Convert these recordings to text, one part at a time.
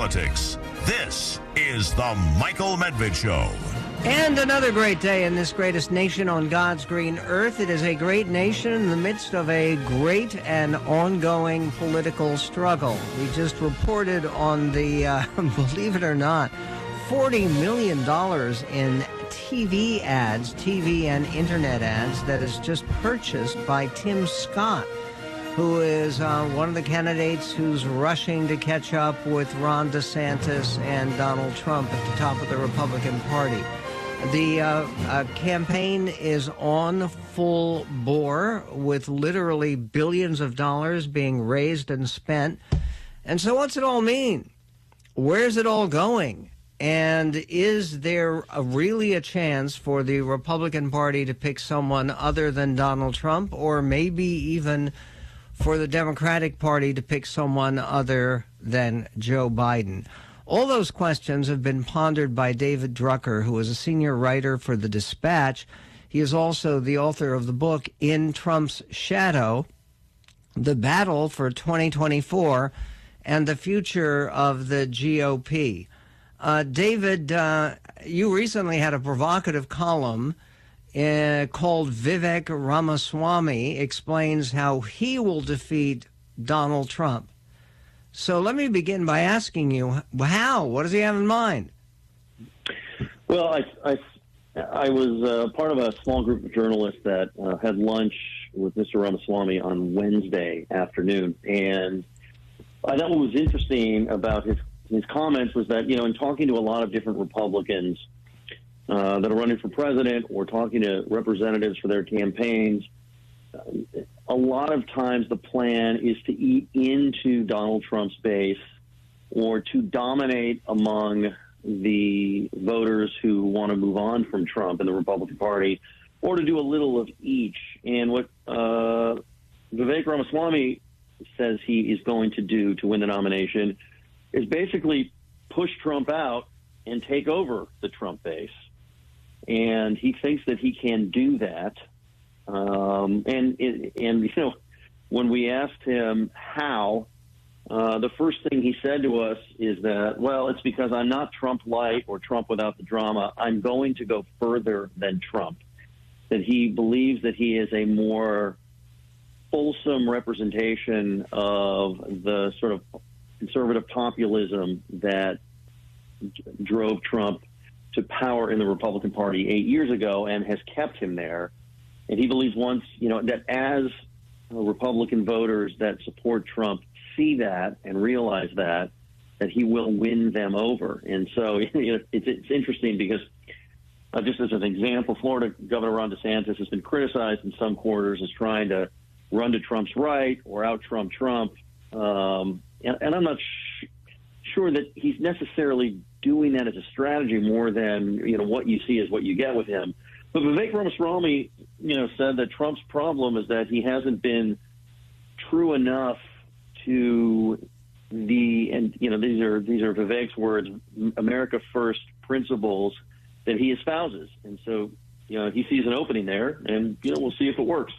politics. This is The Michael Medved Show. And another great day in this greatest nation on God's green earth. It is a great nation in the midst of a great and ongoing political struggle. We just reported on the, uh, believe it or not, $40 million in TV ads, TV and internet ads that is just purchased by Tim Scott, who is uh, one of the candidates who's rushing to catch up with Ron DeSantis and Donald Trump at the top of the Republican Party. The uh, uh, campaign is on full bore with literally billions of dollars being raised and spent. And so, what's it all mean? Where's it all going? And is there a, really a chance for the Republican Party to pick someone other than Donald Trump, or maybe even for the Democratic Party to pick someone other than Joe Biden? All those questions have been pondered by David Drucker, who is a senior writer for The Dispatch. He is also the author of the book In Trump's Shadow The Battle for 2024 and the Future of the GOP. Uh, David, uh, you recently had a provocative column uh, called Vivek Ramaswamy explains how he will defeat Donald Trump. So let me begin by asking you how? What does he have in mind? Well, I, I, I was uh, part of a small group of journalists that uh, had lunch with Mr. Ramaswamy on Wednesday afternoon. And I thought what was interesting about his his comments was that you know in talking to a lot of different Republicans uh, that are running for president or talking to representatives for their campaigns, a lot of times the plan is to eat into Donald Trump's base or to dominate among the voters who want to move on from Trump and the Republican Party, or to do a little of each. And what uh, Vivek Ramaswamy says he is going to do to win the nomination is basically push Trump out and take over the Trump base. And he thinks that he can do that. Um, and and you know, when we asked him how, uh, the first thing he said to us is that, well, it's because I'm not Trump light or Trump without the drama. I'm going to go further than Trump. That he believes that he is a more fulsome representation of the sort of conservative populism that drove Trump to power in the Republican Party eight years ago and has kept him there. And he believes once, you know, that as Republican voters that support Trump see that and realize that, that he will win them over. And so you know, it's, it's interesting because uh, just as an example, Florida Governor Ron DeSantis has been criticized in some quarters as trying to run to Trump's right or out Trump Trump. Um, and, and I'm not sh- sure that he's necessarily doing that as a strategy more than you know what you see is what you get with him. But Vivek Ramaswamy, you know, said that Trump's problem is that he hasn't been true enough to the and you know these are these are Vivek's words, America First principles that he espouses, and so you know he sees an opening there, and you know we'll see if it works.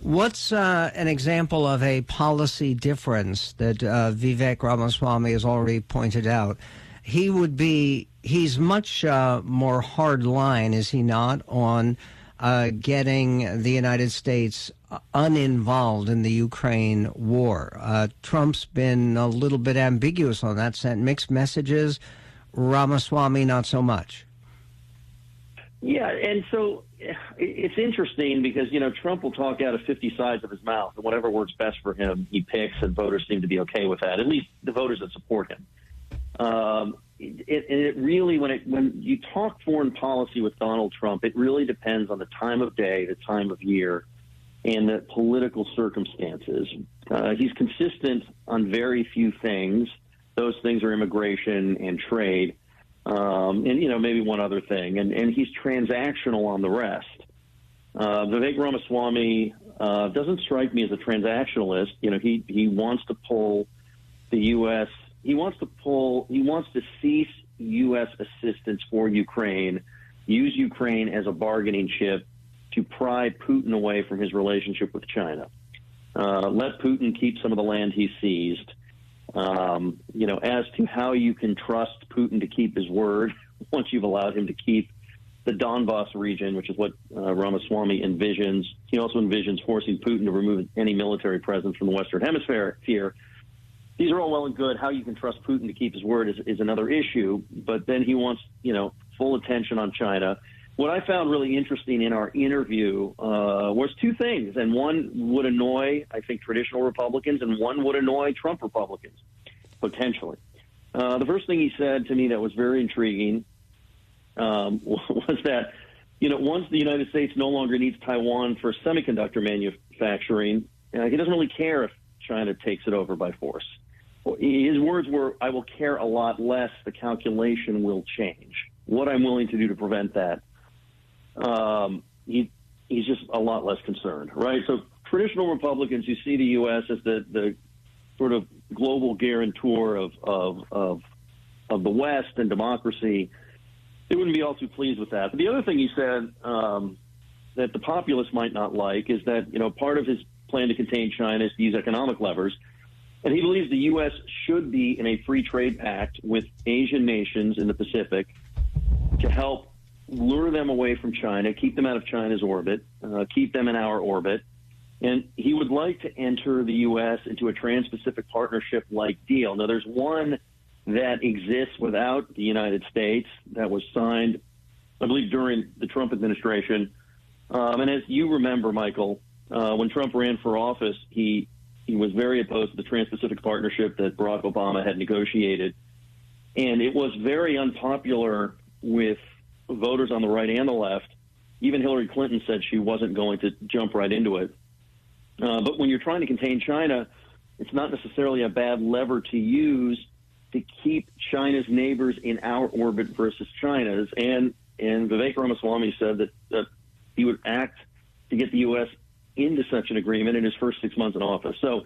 What's uh, an example of a policy difference that uh, Vivek Ramaswamy has already pointed out? He would be, he's much uh, more hard line, is he not, on uh, getting the United States uninvolved in the Ukraine war. Uh, Trump's been a little bit ambiguous on that, sent mixed messages. Ramaswamy, not so much. Yeah, and so it's interesting because you know Trump will talk out of 50 sides of his mouth, and whatever works best for him, he picks, and voters seem to be okay with that. At least the voters that support him. Um, it, it really, when it when you talk foreign policy with Donald Trump, it really depends on the time of day, the time of year, and the political circumstances. Uh, he's consistent on very few things. Those things are immigration and trade um, and you know maybe one other thing, and and he's transactional on the rest. Uh, Vivek Ramaswamy uh, doesn't strike me as a transactionalist. You know, he he wants to pull the U.S. He wants to pull. He wants to cease U.S. assistance for Ukraine, use Ukraine as a bargaining chip to pry Putin away from his relationship with China. Uh, let Putin keep some of the land he seized um, you know, as to how you can trust Putin to keep his word once you've allowed him to keep the Donbass region, which is what uh, Ramaswamy envisions. He also envisions forcing Putin to remove any military presence from the Western Hemisphere. Here, these are all well and good. How you can trust Putin to keep his word is, is another issue. But then he wants, you know, full attention on China. What I found really interesting in our interview uh, was two things, and one would annoy, I think, traditional Republicans, and one would annoy Trump Republicans potentially. Uh, the first thing he said to me that was very intriguing um, was that, you know, once the United States no longer needs Taiwan for semiconductor manufacturing, uh, he doesn't really care if China takes it over by force. His words were, I will care a lot less. The calculation will change. What I'm willing to do to prevent that. Um, he, he's just a lot less concerned, right? So traditional Republicans, you see the U.S. as the, the sort of global guarantor of, of, of, of the West and democracy they wouldn't be all too pleased with that. But the other thing he said um, that the populace might not like is that you know part of his plan to contain China is to use economic levers, and he believes the U.S. should be in a free trade pact with Asian nations in the Pacific to help lure them away from China, keep them out of China's orbit, uh, keep them in our orbit. And he would like to enter the U.S. into a Trans Pacific Partnership like deal. Now, there's one that exists without the United States that was signed, I believe, during the Trump administration. Um, and as you remember, Michael, uh, when Trump ran for office, he he was very opposed to the Trans-Pacific Partnership that Barack Obama had negotiated, and it was very unpopular with voters on the right and the left. Even Hillary Clinton said she wasn't going to jump right into it. Uh, but when you're trying to contain China, it's not necessarily a bad lever to use to keep China's neighbors in our orbit versus China's. And and Vivek Ramaswamy said that, that he would act to get the U.S. into such an agreement in his first six months in office. So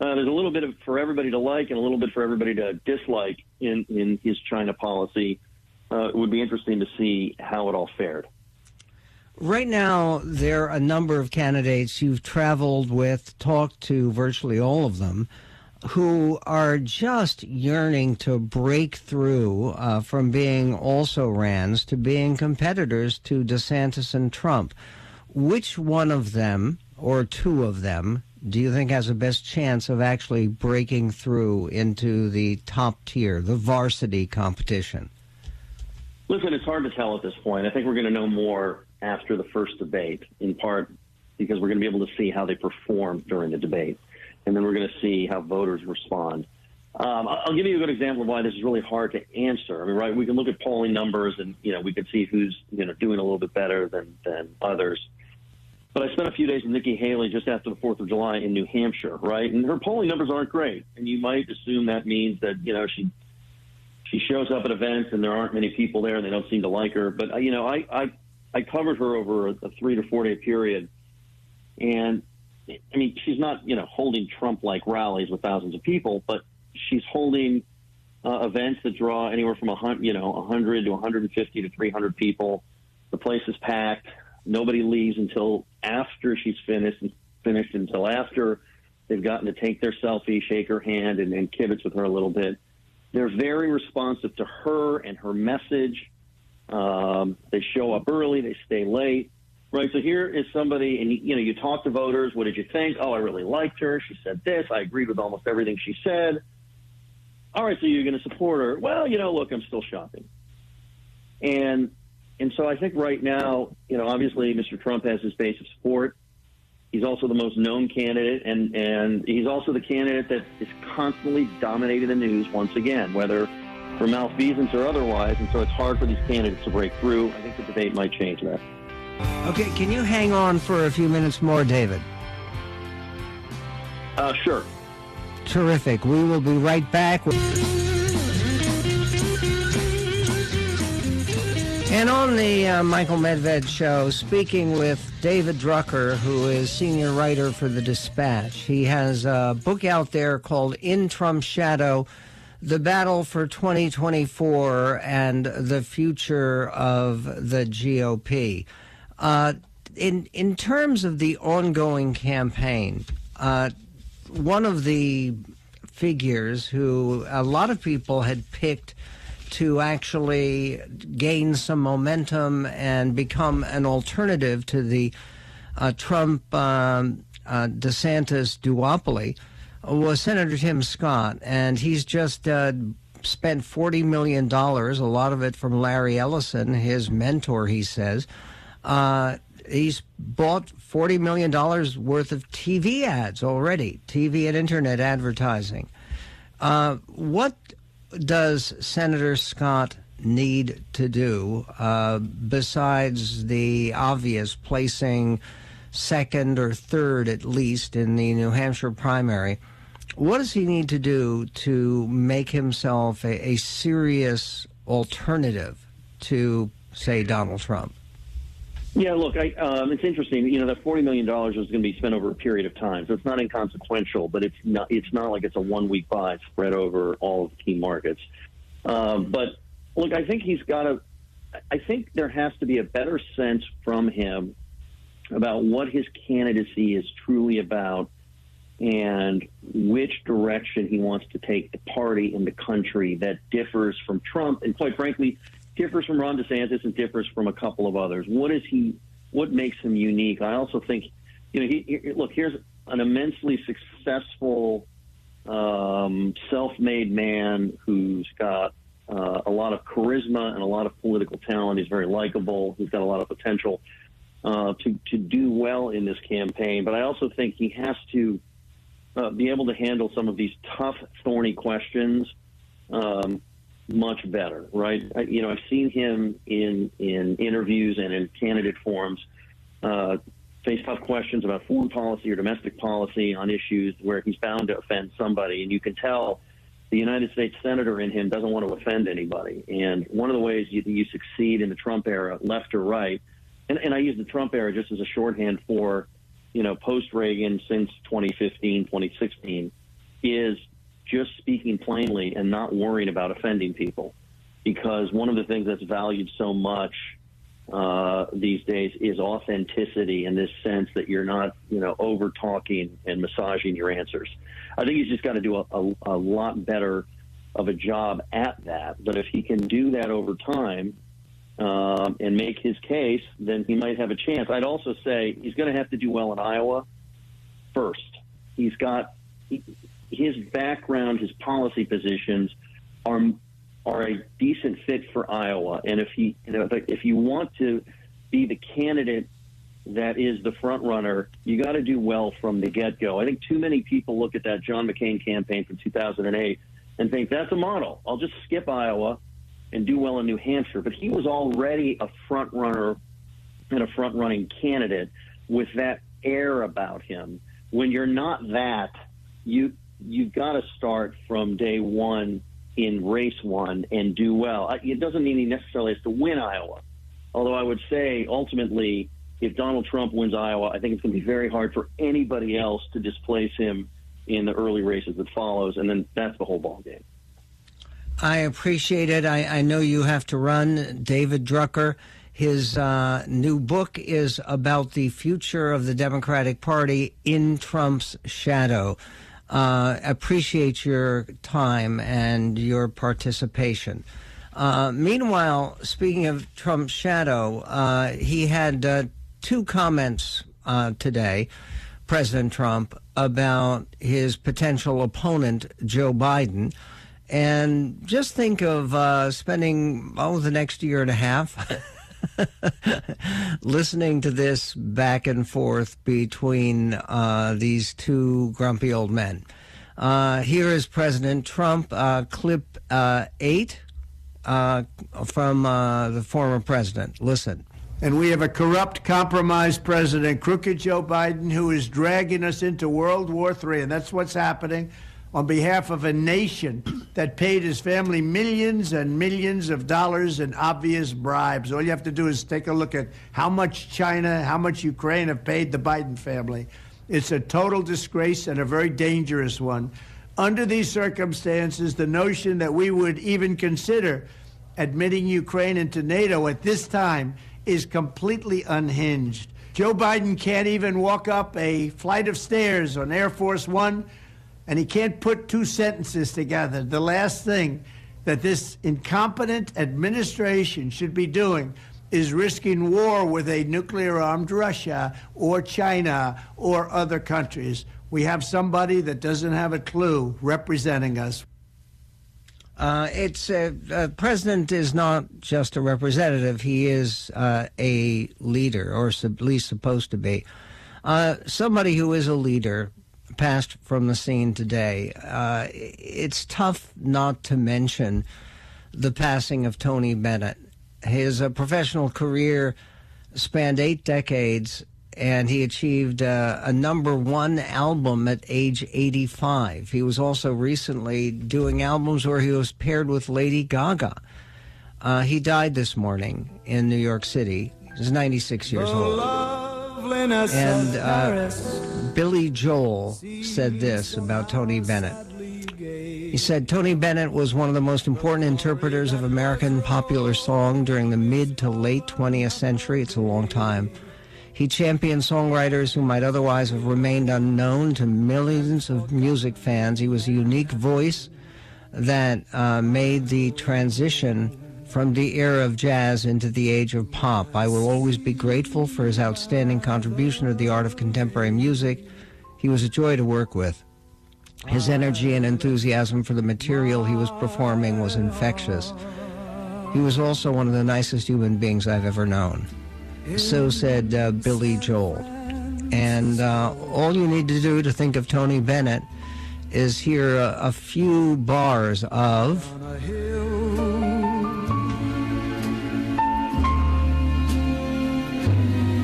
uh, there's a little bit of for everybody to like and a little bit for everybody to dislike in in his China policy. Uh, it would be interesting to see how it all fared. Right now, there are a number of candidates you've traveled with, talked to virtually all of them who are just yearning to break through uh, from being also rans to being competitors to DeSantis and Trump. Which one of them, or two of them, do you think has the best chance of actually breaking through into the top tier, the varsity competition? Listen, it's hard to tell at this point. I think we're going to know more after the first debate, in part because we're going to be able to see how they perform during the debate and then we're going to see how voters respond. Um, I'll give you a good example of why this is really hard to answer. I mean, right? We can look at polling numbers, and you know, we can see who's you know doing a little bit better than than others. But I spent a few days with Nikki Haley just after the Fourth of July in New Hampshire, right? And her polling numbers aren't great, and you might assume that means that you know she she shows up at events and there aren't many people there, and they don't seem to like her. But you know, I I, I covered her over a, a three to four day period, and I mean, she's not, you know, holding Trump-like rallies with thousands of people, but she's holding uh, events that draw anywhere from a hundred, you know, 100 to 150 to 300 people. The place is packed. Nobody leaves until after she's finished. and Finished until after they've gotten to take their selfie, shake her hand, and, and kibitz with her a little bit. They're very responsive to her and her message. Um, they show up early. They stay late. Right. So here is somebody, and you know, you talk to voters. What did you think? Oh, I really liked her. She said this. I agreed with almost everything she said. All right, so you're going to support her? Well, you know, look, I'm still shopping. And and so I think right now, you know, obviously Mr. Trump has his base of support. He's also the most known candidate, and and he's also the candidate that is constantly dominating the news once again, whether for malfeasance or otherwise. And so it's hard for these candidates to break through. I think the debate might change that. Okay, can you hang on for a few minutes more, David? Uh, sure. Terrific. We will be right back. And on the uh, Michael Medved show, speaking with David Drucker, who is senior writer for The Dispatch. He has a book out there called In Trump's Shadow The Battle for 2024 and the Future of the GOP. Uh, in in terms of the ongoing campaign, uh, one of the figures who a lot of people had picked to actually gain some momentum and become an alternative to the uh, Trump um, uh, DeSantis duopoly was Senator Tim Scott, and he's just uh, spent $40 million, a lot of it from Larry Ellison, his mentor, he says. Uh, he's bought $40 million worth of TV ads already, TV and internet advertising. Uh, what does Senator Scott need to do uh, besides the obvious placing second or third at least in the New Hampshire primary? What does he need to do to make himself a, a serious alternative to, say, Donald Trump? Yeah, look, I, um, it's interesting. You know, that forty million dollars is going to be spent over a period of time, so it's not inconsequential. But it's not. It's not like it's a one week buy spread over all of the key markets. Um, but look, I think he's got to. I think there has to be a better sense from him about what his candidacy is truly about and which direction he wants to take the party and the country that differs from Trump and quite frankly differs from Ron DeSantis and differs from a couple of others. What is he? What makes him unique? I also think, you know, he, he look here's an immensely successful, um, self-made man who's got uh, a lot of charisma and a lot of political talent. He's very likable. He's got a lot of potential uh, to to do well in this campaign. But I also think he has to uh, be able to handle some of these tough, thorny questions. Um, much better, right? I, you know, I've seen him in in interviews and in candidate forums uh, face tough questions about foreign policy or domestic policy on issues where he's bound to offend somebody, and you can tell the United States senator in him doesn't want to offend anybody. And one of the ways you, you succeed in the Trump era, left or right, and, and I use the Trump era just as a shorthand for, you know, post Reagan since 2015, 2016, is just speaking plainly and not worrying about offending people. Because one of the things that's valued so much uh, these days is authenticity in this sense that you're not, you know, over talking and massaging your answers. I think he's just got to do a, a, a lot better of a job at that. But if he can do that over time um, and make his case, then he might have a chance. I'd also say he's going to have to do well in Iowa first. He's got his background, his policy positions are are a decent fit for Iowa. And if he, you know, if you want to be the candidate that is the front runner, you got to do well from the get go. I think too many people look at that John McCain campaign from 2008 and think that's a model. I'll just skip Iowa and do well in New Hampshire. But he was already a front runner and a front running candidate with that air about him. When you're not that, you you've got to start from day one in race one and do well. It doesn't mean he necessarily has to win Iowa. Although I would say ultimately, if Donald Trump wins Iowa, I think it's going to be very hard for anybody else to displace him in the early races that follows, and then that's the whole ball game. I appreciate it. I, I know you have to run. David Drucker, his uh, new book is about the future of the Democratic Party in Trump's shadow uh, appreciate your time and your participation. Uh, meanwhile, speaking of Trump's shadow, uh, he had uh, two comments uh, today, President Trump, about his potential opponent, Joe Biden. And just think of spending, oh, the next year and a half. listening to this back and forth between uh, these two grumpy old men. Uh, here is President Trump, uh, clip uh, eight uh, from uh, the former president. Listen. And we have a corrupt, compromised president, crooked Joe Biden, who is dragging us into World War III. And that's what's happening on behalf of a nation that paid his family millions and millions of dollars in obvious bribes. All you have to do is take a look at how much China, how much Ukraine have paid the Biden family. It's a total disgrace and a very dangerous one. Under these circumstances, the notion that we would even consider admitting Ukraine into NATO at this time is completely unhinged. Joe Biden can't even walk up a flight of stairs on Air Force One and he can't put two sentences together. The last thing that this incompetent administration should be doing is risking war with a nuclear armed Russia or China or other countries. We have somebody that doesn't have a clue representing us. Uh, it's uh, uh, president is not just a representative; he is uh, a leader, or at least supposed to be. Uh, somebody who is a leader passed from the scene today. Uh, it's tough not to mention the passing of Tony Bennett. His professional career spanned eight decades and he achieved uh, a number one album at age 85. He was also recently doing albums where he was paired with Lady Gaga. Uh, he died this morning in New York City. He's 96 years old. And uh, Billy Joel said this about Tony Bennett. He said Tony Bennett was one of the most important interpreters of American popular song during the mid to late 20th century. It's a long time. He championed songwriters who might otherwise have remained unknown to millions of music fans. He was a unique voice that uh, made the transition from the era of jazz into the age of pop. I will always be grateful for his outstanding contribution to the art of contemporary music. He was a joy to work with. His energy and enthusiasm for the material he was performing was infectious. He was also one of the nicest human beings I've ever known. So said uh, Billy Joel. And uh, all you need to do to think of Tony Bennett is hear a, a few bars of.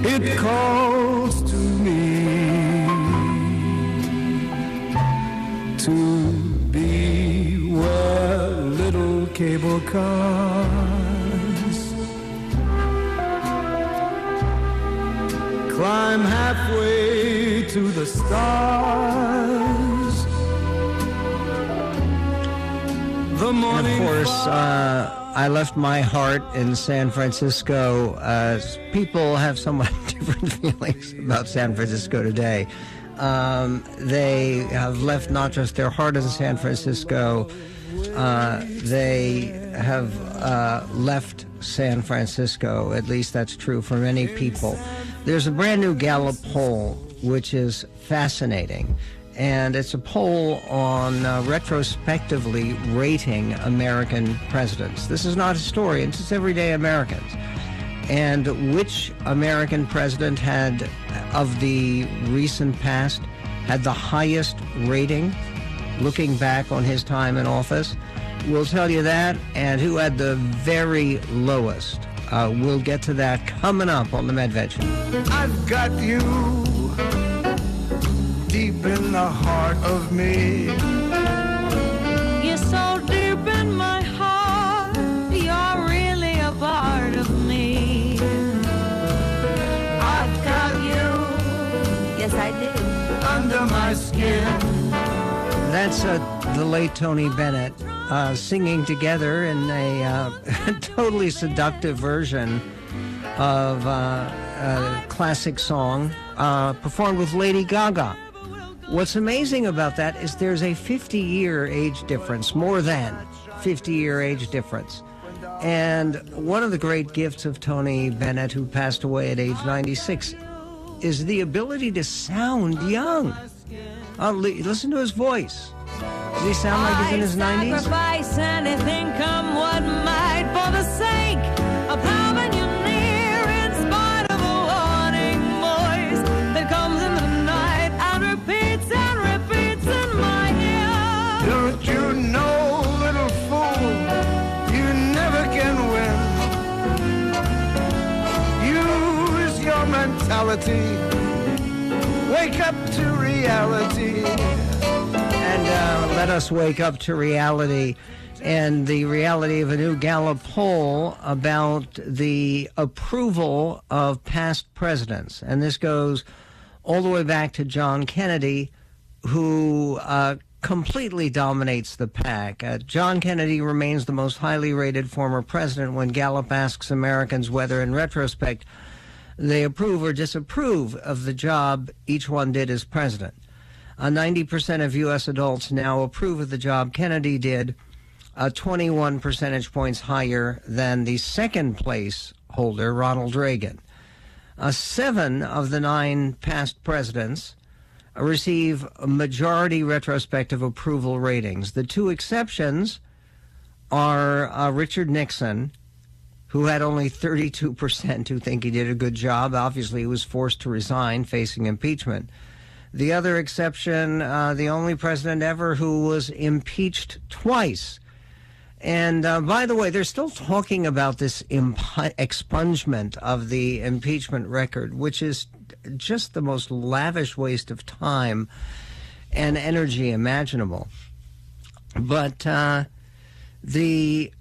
It calls to me to be where little cable cars climb halfway to the stars. The morning and of course, uh, I left my heart in San Francisco. Uh, people have somewhat different feelings about San Francisco today. Um, they have left not just their heart in San Francisco, uh, they have uh, left San Francisco. At least that's true for many people. There's a brand new Gallup poll, which is fascinating. And it's a poll on uh, retrospectively rating American presidents. This is not historians, it's everyday Americans. And which American president had, of the recent past, had the highest rating looking back on his time in office? We'll tell you that. And who had the very lowest? Uh, we'll get to that coming up on the Medved Show. I've got you deep in the heart of me. You're so deep in my heart. You're really a part of me. I've got you. Yes, I did. Under my skin. That's uh, the late Tony Bennett uh, singing together in a uh, totally seductive version of uh, a classic song uh, performed with Lady Gaga. What's amazing about that is there's a 50 year age difference, more than 50 year age difference. And one of the great gifts of Tony Bennett, who passed away at age 96, is the ability to sound young. Uh, listen to his voice. Does he sound like he's in his 90s? Wake up to reality and uh, let us wake up to reality and the reality of a new Gallup poll about the approval of past presidents. And this goes all the way back to John Kennedy, who uh, completely dominates the pack. Uh, John Kennedy remains the most highly rated former president when Gallup asks Americans whether, in retrospect, they approve or disapprove of the job each one did as president. Uh, 90% of U.S. adults now approve of the job Kennedy did, uh, 21 percentage points higher than the second place holder, Ronald Reagan. Uh, seven of the nine past presidents receive majority retrospective approval ratings. The two exceptions are uh, Richard Nixon, who had only 32% who think he did a good job. Obviously, he was forced to resign facing impeachment. The other exception, uh, the only president ever who was impeached twice. And uh, by the way, they're still talking about this imp- expungement of the impeachment record, which is just the most lavish waste of time and energy imaginable. But uh, the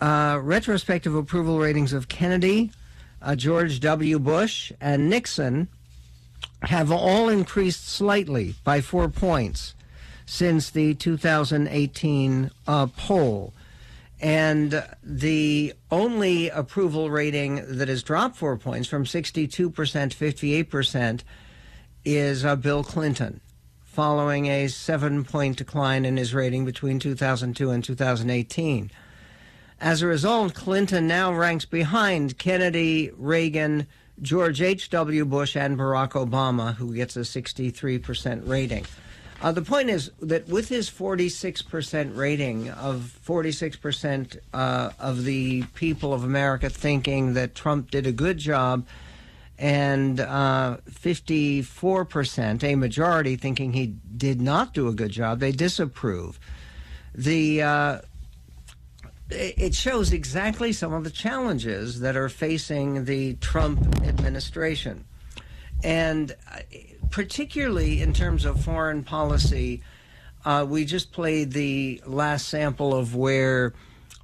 uh, retrospective approval ratings of Kennedy, uh, George W. Bush, and Nixon have all increased slightly by four points since the 2018 uh, poll. And the only approval rating that has dropped four points from 62% to 58% is uh, Bill Clinton, following a seven point decline in his rating between 2002 and 2018. As a result, Clinton now ranks behind Kennedy, Reagan, George H.W. Bush, and Barack Obama, who gets a 63% rating. Uh, the point is that with his 46% rating of 46% uh, of the people of America thinking that Trump did a good job, and uh, 54%, a majority, thinking he did not do a good job, they disapprove. The uh, it shows exactly some of the challenges that are facing the Trump administration. And uh, particularly in terms of foreign policy, uh, we just played the last sample of where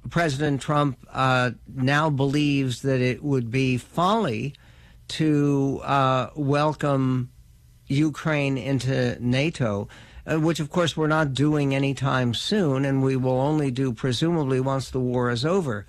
President Trump uh, now believes that it would be folly to uh, welcome Ukraine into NATO uh, which of course we're not doing anytime soon, and we will only do presumably once the war is over.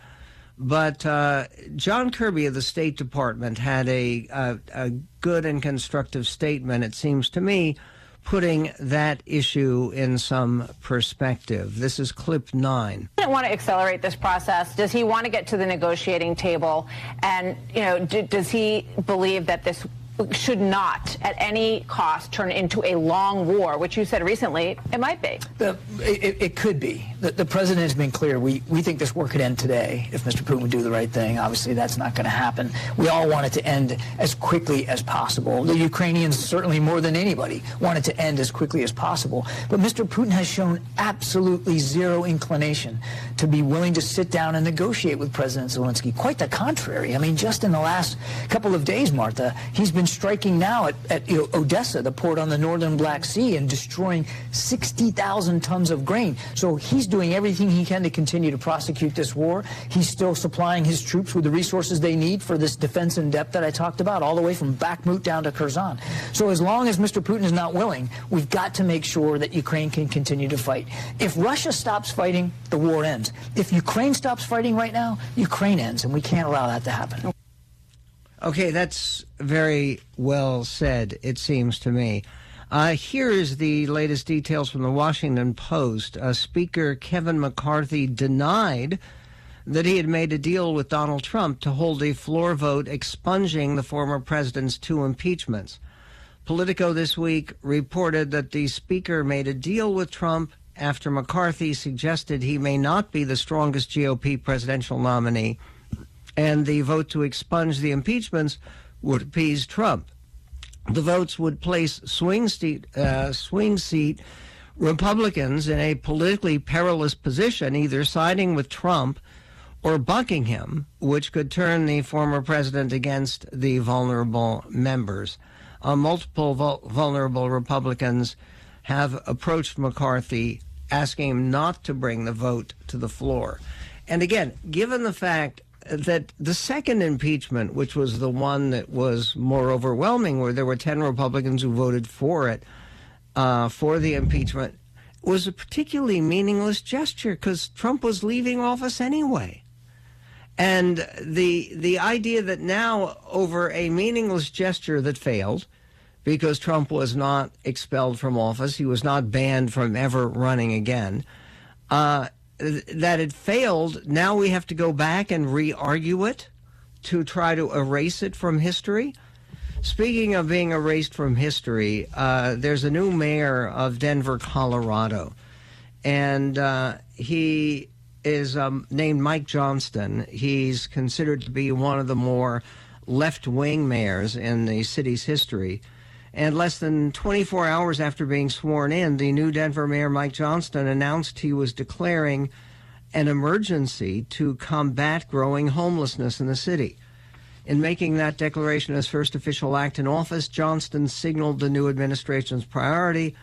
But uh, John Kirby of the State Department had a, a, a good and constructive statement, it seems to me, putting that issue in some perspective. This is clip nine. Doesn't want to accelerate this process. Does he want to get to the negotiating table? And you know, do, does he believe that this should not, at any cost, turn into a long war, which you said recently it might be. The, it, it, could be. The, the, president has been clear. We, we think this war could end today if Mr. Putin would do the right thing. Obviously, that's not going to happen. We all want it to end as quickly as possible. The Ukrainians, certainly more than anybody, want it to end as quickly as possible. But Mr. Putin has shown absolutely zero inclination to be willing to sit down and negotiate with President Zelensky. Quite the contrary. I mean, just in the last couple of days, Martha, he's been striking now at, at you know, Odessa, the port on the northern Black Sea, and destroying 60,000 tons of grain. So he's doing everything he can to continue to prosecute this war. He's still supplying his troops with the resources they need for this defense in depth that I talked about, all the way from Bakhmut down to Kherson. So as long as Mr. Putin is not willing, we've got to make sure that Ukraine can continue to fight. If Russia stops fighting, the war ends. If Ukraine stops fighting right now, Ukraine ends, and we can't allow that to happen. Okay, that's very well said, it seems to me. Uh, here is the latest details from the Washington Post. Uh, Speaker Kevin McCarthy denied that he had made a deal with Donald Trump to hold a floor vote expunging the former president's two impeachments. Politico this week reported that the Speaker made a deal with Trump after McCarthy suggested he may not be the strongest GOP presidential nominee and the vote to expunge the impeachments would appease Trump. The votes would place swing seat, uh, swing seat Republicans in a politically perilous position, either siding with Trump or bucking him, which could turn the former president against the vulnerable members. Uh, multiple vul- vulnerable Republicans have approached McCarthy asking him not to bring the vote to the floor. And again, given the fact that the second impeachment, which was the one that was more overwhelming, where there were 10 Republicans who voted for it, uh, for the impeachment, was a particularly meaningless gesture because Trump was leaving office anyway. And the the idea that now over a meaningless gesture that failed, because Trump was not expelled from office. He was not banned from ever running again. Uh, that it failed. Now we have to go back and re argue it to try to erase it from history. Speaking of being erased from history, uh, there's a new mayor of Denver, Colorado, and uh, he is um, named Mike Johnston. He's considered to be one of the more left wing mayors in the city's history. And less than 24 hours after being sworn in, the new Denver mayor, Mike Johnston, announced he was declaring an emergency to combat growing homelessness in the city. In making that declaration his first official act in office, Johnston signaled the new administration's priority.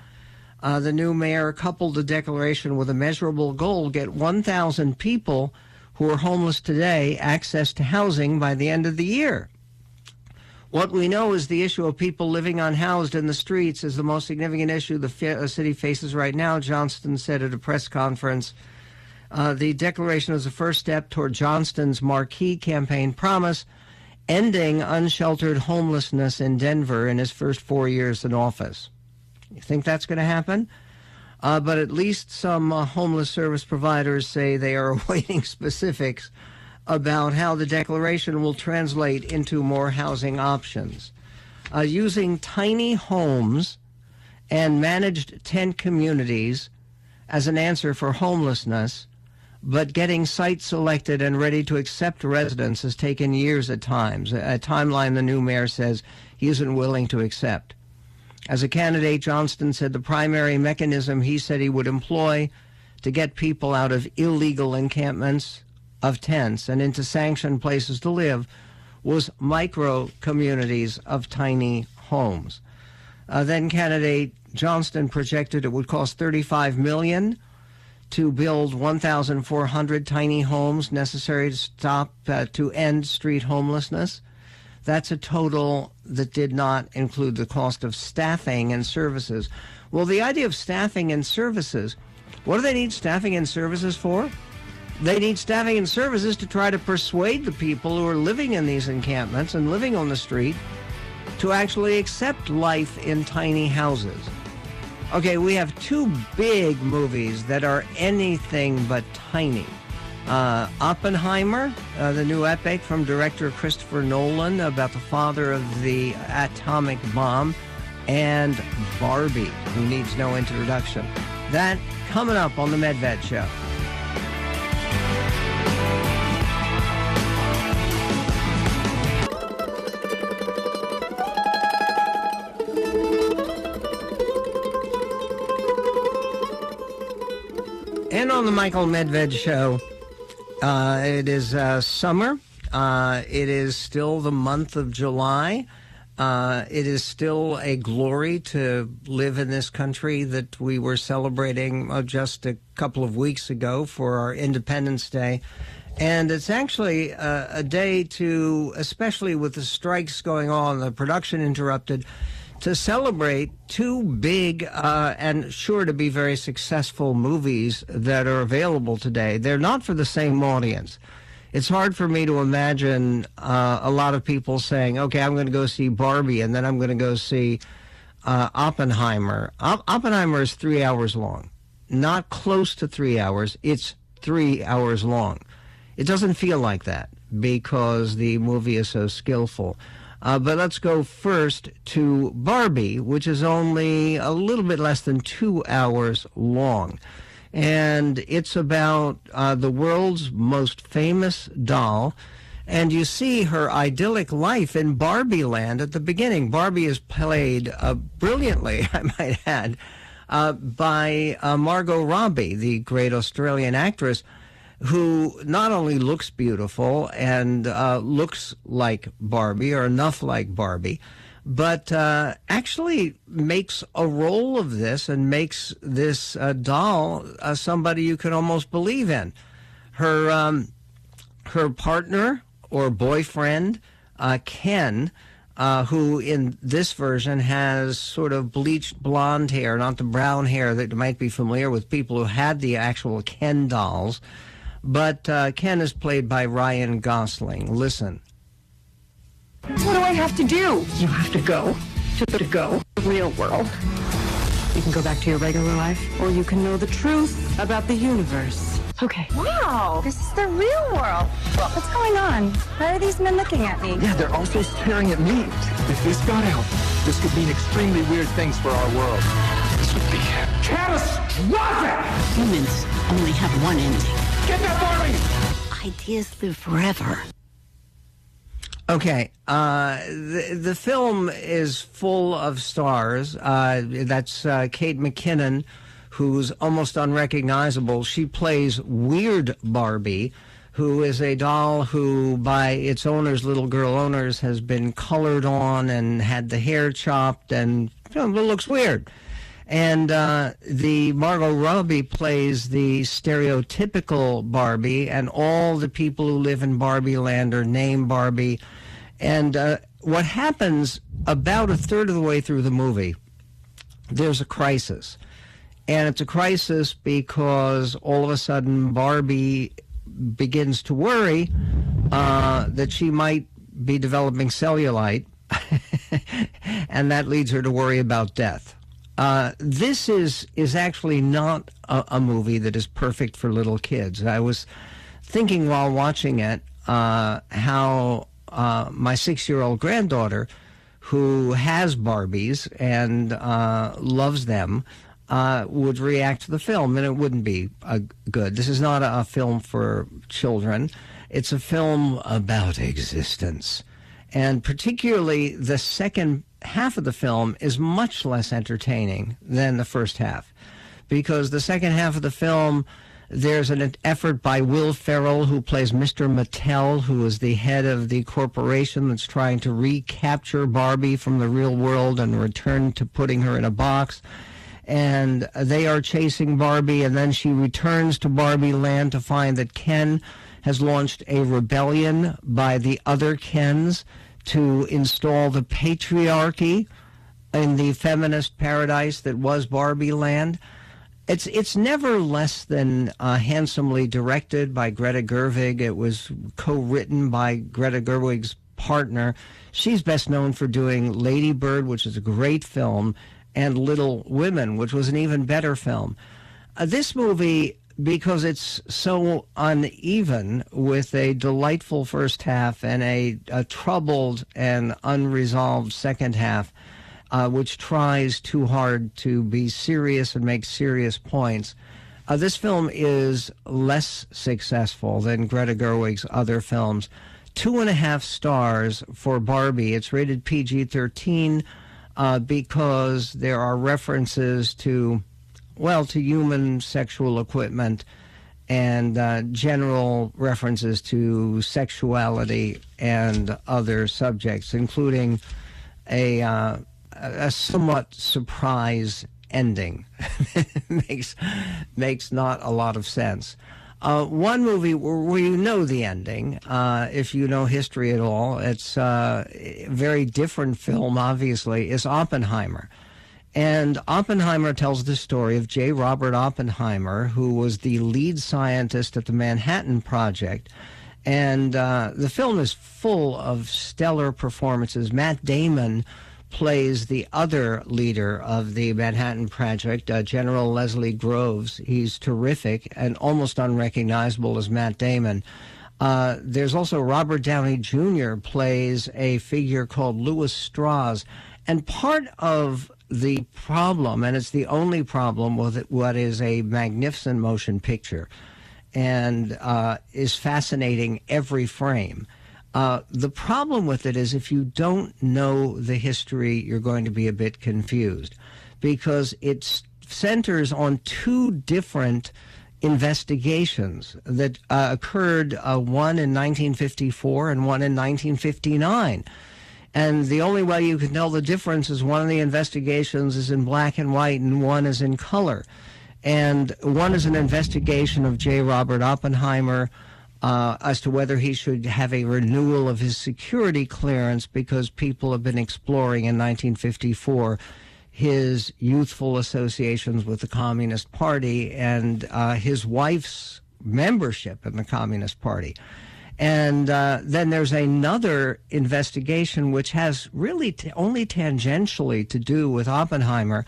Uh, the new mayor coupled the declaration with a measurable goal get 1,000 people who are homeless today access to housing by the end of the year. What we know is the issue of people living unhoused in the streets is the most significant issue the fa- uh, city faces right now, Johnston said at a press conference. Uh, the declaration is the first step toward Johnston's marquee campaign promise ending unsheltered homelessness in Denver in his first four years in office. You think that's going to happen? Uh, but at least some uh, homeless service providers say they are awaiting specifics about how the declaration will translate into more housing options. Uh, using tiny homes and managed tent communities as an answer for homelessness, but getting sites selected and ready to accept residents has taken years at times, a timeline the new mayor says he isn't willing to accept. As a candidate, Johnston said the primary mechanism he said he would employ to get people out of illegal encampments of tents and into sanctioned places to live was micro communities of tiny homes. Uh, then candidate Johnston projected it would cost 35 million to build 1,400 tiny homes necessary to stop uh, to end street homelessness. That's a total that did not include the cost of staffing and services. Well, the idea of staffing and services, what do they need staffing and services for? They need staffing and services to try to persuade the people who are living in these encampments and living on the street to actually accept life in tiny houses. Okay, we have two big movies that are anything but tiny. Uh, Oppenheimer, uh, the new epic from director Christopher Nolan about the father of the atomic bomb, and Barbie, who needs no introduction. That coming up on the Medved Show. On the Michael Medved Show, uh, it is uh, summer. Uh, it is still the month of July. Uh, it is still a glory to live in this country that we were celebrating uh, just a couple of weeks ago for our Independence Day. And it's actually uh, a day to, especially with the strikes going on, the production interrupted, to celebrate two big uh, and sure to be very successful movies that are available today. They're not for the same audience. It's hard for me to imagine uh, a lot of people saying, okay, I'm going to go see Barbie and then I'm going to go see uh, Oppenheimer. Op- Oppenheimer is three hours long, not close to three hours. It's three hours long. It doesn't feel like that because the movie is so skillful. Uh, but let's go first to Barbie, which is only a little bit less than two hours long. And it's about uh, the world's most famous doll. And you see her idyllic life in Barbie land at the beginning. Barbie is played uh, brilliantly, I might add, uh, by uh, Margot Robbie, the great Australian actress who not only looks beautiful and uh, looks like Barbie or enough like Barbie, but uh, actually makes a role of this and makes this uh, doll uh, somebody you can almost believe in. Her um, her partner or boyfriend, uh, Ken. Uh, who in this version has sort of bleached blonde hair, not the brown hair that might be familiar with people who had the actual Ken dolls. But uh, Ken is played by Ryan Gosling. Listen. What do I have to do? You have to go to the go, the real world. You can go back to your regular life, or you can know the truth about the universe. Okay. Wow, this is the real world. What's going on? Why are these men looking at me? Yeah, they're also staring at me. If this got out, this could mean extremely weird things for our world. This would be catastrophic! Humans only have one ending. Get that Barbie! Ideas live forever. Okay, uh, the the film is full of stars. Uh, that's uh, Kate McKinnon, who's almost unrecognizable. She plays Weird Barbie, who is a doll who, by its owners, little girl owners, has been colored on and had the hair chopped and you know, it looks weird. And uh, the Margot Robbie plays the stereotypical Barbie, and all the people who live in Barbie land are named Barbie. And uh, what happens about a third of the way through the movie, there's a crisis. And it's a crisis because all of a sudden Barbie begins to worry uh, that she might be developing cellulite, and that leads her to worry about death. Uh, this is is actually not a, a, movie that is perfect for little kids. I was thinking while watching it uh, how uh, my six year old granddaughter, who has Barbies and uh, loves them, uh, would react to the film, and it wouldn't be good. This is not a, a film for children. It's a film about existence. And particularly the second half of the film is much less entertaining than the first half. Because the second half of the film, there's an effort by Will Ferrell, who plays Mr. Mattel, who is the head of the corporation that's trying to recapture Barbie from the real world and return to putting her in a box. And they are chasing Barbie, and then she returns to Barbie land to find that Ken has launched a rebellion by the other Kens to install the patriarchy in the feminist paradise that was Barbie Land. It's it's never less than uh, handsomely directed by Greta Gerwig. It was co-written by Greta Gerwig's partner. She's best known for doing Lady Bird, which is a great film, and Little Women, which was an even better film. Uh, this movie because it's so uneven with a delightful first half and a, a troubled and unresolved second half, uh, which tries too hard to be serious and make serious points. Uh, this film is less successful than Greta Gerwig's other films. Two and a half stars for Barbie. It's rated PG 13 uh, because there are references to well, to human sexual equipment and uh, general references to sexuality and other subjects, including a, uh, a somewhat surprise ending. makes makes not a lot of sense. Uh, one movie where, where, you know the ending, uh, if you know history at all, it's uh, a very different film, obviously, is Oppenheimer. And Oppenheimer tells the story of J. Robert Oppenheimer, who was the lead scientist at the Manhattan Project. And uh, the film is full of stellar performances. Matt Damon plays the other leader of the Manhattan Project, uh, General Leslie Groves. He's terrific and almost unrecognizable as Matt Damon. Uh, there's also Robert Downey Jr. plays a figure called Lewis Strauss. And part of the problem, and it's the only problem with what is a magnificent motion picture and uh, is fascinating every frame. Uh, the problem with it is if you don't know the history, you're going to be a bit confused because it centers on two different investigations that uh, occurred, uh, one in 1954 and one in 1959. And the only way you can tell the difference is one of the investigations is in black and white and one is in color. And one is an investigation of J. Robert Oppenheimer uh, as to whether he should have a renewal of his security clearance because people have been exploring in 1954 his youthful associations with the Communist Party and uh, his wife's membership in the Communist Party. And uh, then there's another investigation which has really t- only tangentially to do with Oppenheimer,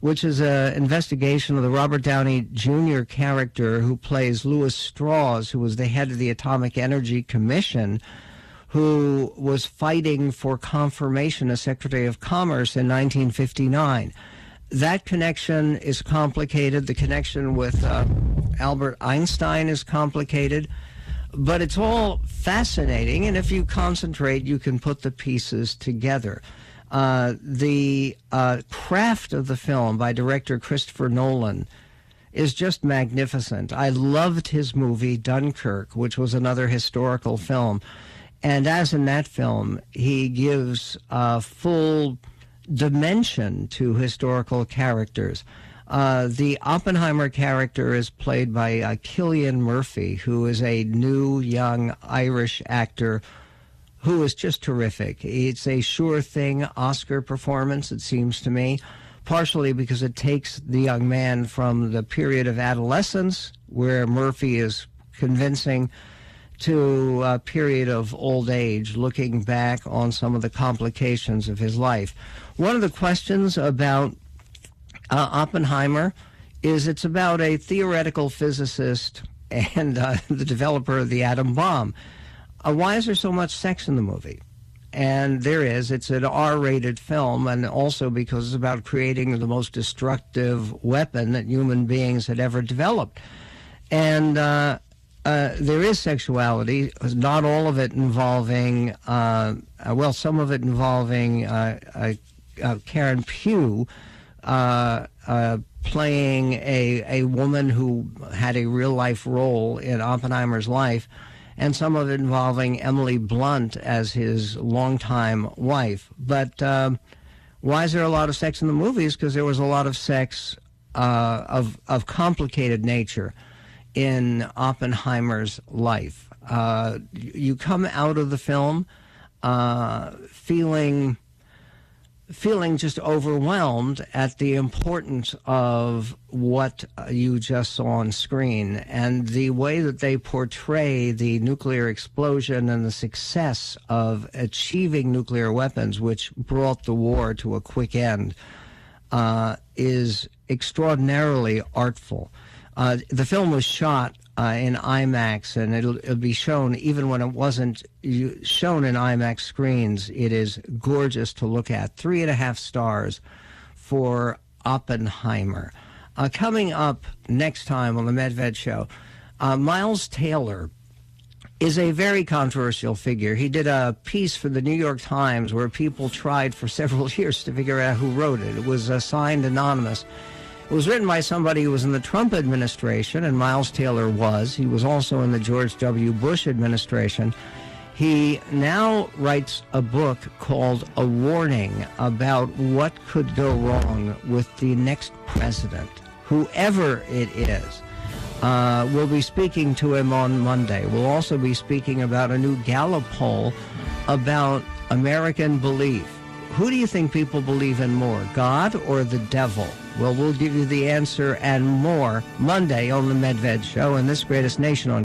which is an investigation of the Robert Downey Jr. character who plays Lewis Strauss, who was the head of the Atomic Energy Commission, who was fighting for confirmation as Secretary of Commerce in 1959. That connection is complicated. The connection with uh, Albert Einstein is complicated but it's all fascinating, and if you concentrate, you can put the pieces together. Uh, the uh, craft of the film by director Christopher Nolan is just magnificent. I loved his movie Dunkirk, which was another historical film. And as in that film, he gives uh, full dimension to historical characters. Uh, the Oppenheimer character is played by uh, Cillian Murphy, who is a new young Irish actor who is just terrific. It's a sure thing Oscar performance, it seems to me, partially because it takes the young man from the period of adolescence, where Murphy is convincing, to a period of old age, looking back on some of the complications of his life. One of the questions about uh, Oppenheimer is it's about a theoretical physicist and uh, the developer of the atom bomb. Uh, why is there so much sex in the movie? And there is. It's an R rated film, and also because it's about creating the most destructive weapon that human beings had ever developed. And uh, uh, there is sexuality, not all of it involving, uh, uh, well, some of it involving Karen Pugh, uh, uh, playing a, a woman who had a real life role in Oppenheimer's life, and some of it involving Emily Blunt as his longtime wife. But um, why is there a lot of sex in the movies? Because there was a lot of sex uh, of, of complicated nature in Oppenheimer's life. Uh, you come out of the film uh, feeling feeling just overwhelmed at the importance of what uh, you just saw on screen and the way that they portray the nuclear explosion and the success of achieving nuclear weapons, which brought the war to a quick end, uh, is extraordinarily artful. Uh, the film was shot uh, in IMAX, and it'll, it'll, be shown even when it wasn't shown in IMAX screens. It is gorgeous to look at. Three and a half stars for Oppenheimer. Uh, coming up next time on the Medved Show, uh, Miles Taylor is a very controversial figure. He did a piece for the New York Times where people tried for several years to figure out who wrote it. It was signed anonymous. It was written by somebody who was in the Trump administration, and Miles Taylor was. He was also in the George W. Bush administration. He now writes a book called A Warning about what could go wrong with the next president, whoever it is. Uh, we'll be speaking to him on Monday. We'll also be speaking about a new Gallup poll about American belief. Who do you think people believe in more, God or the devil? Well, we'll give you the answer and more Monday on the Medved Show and this greatest nation on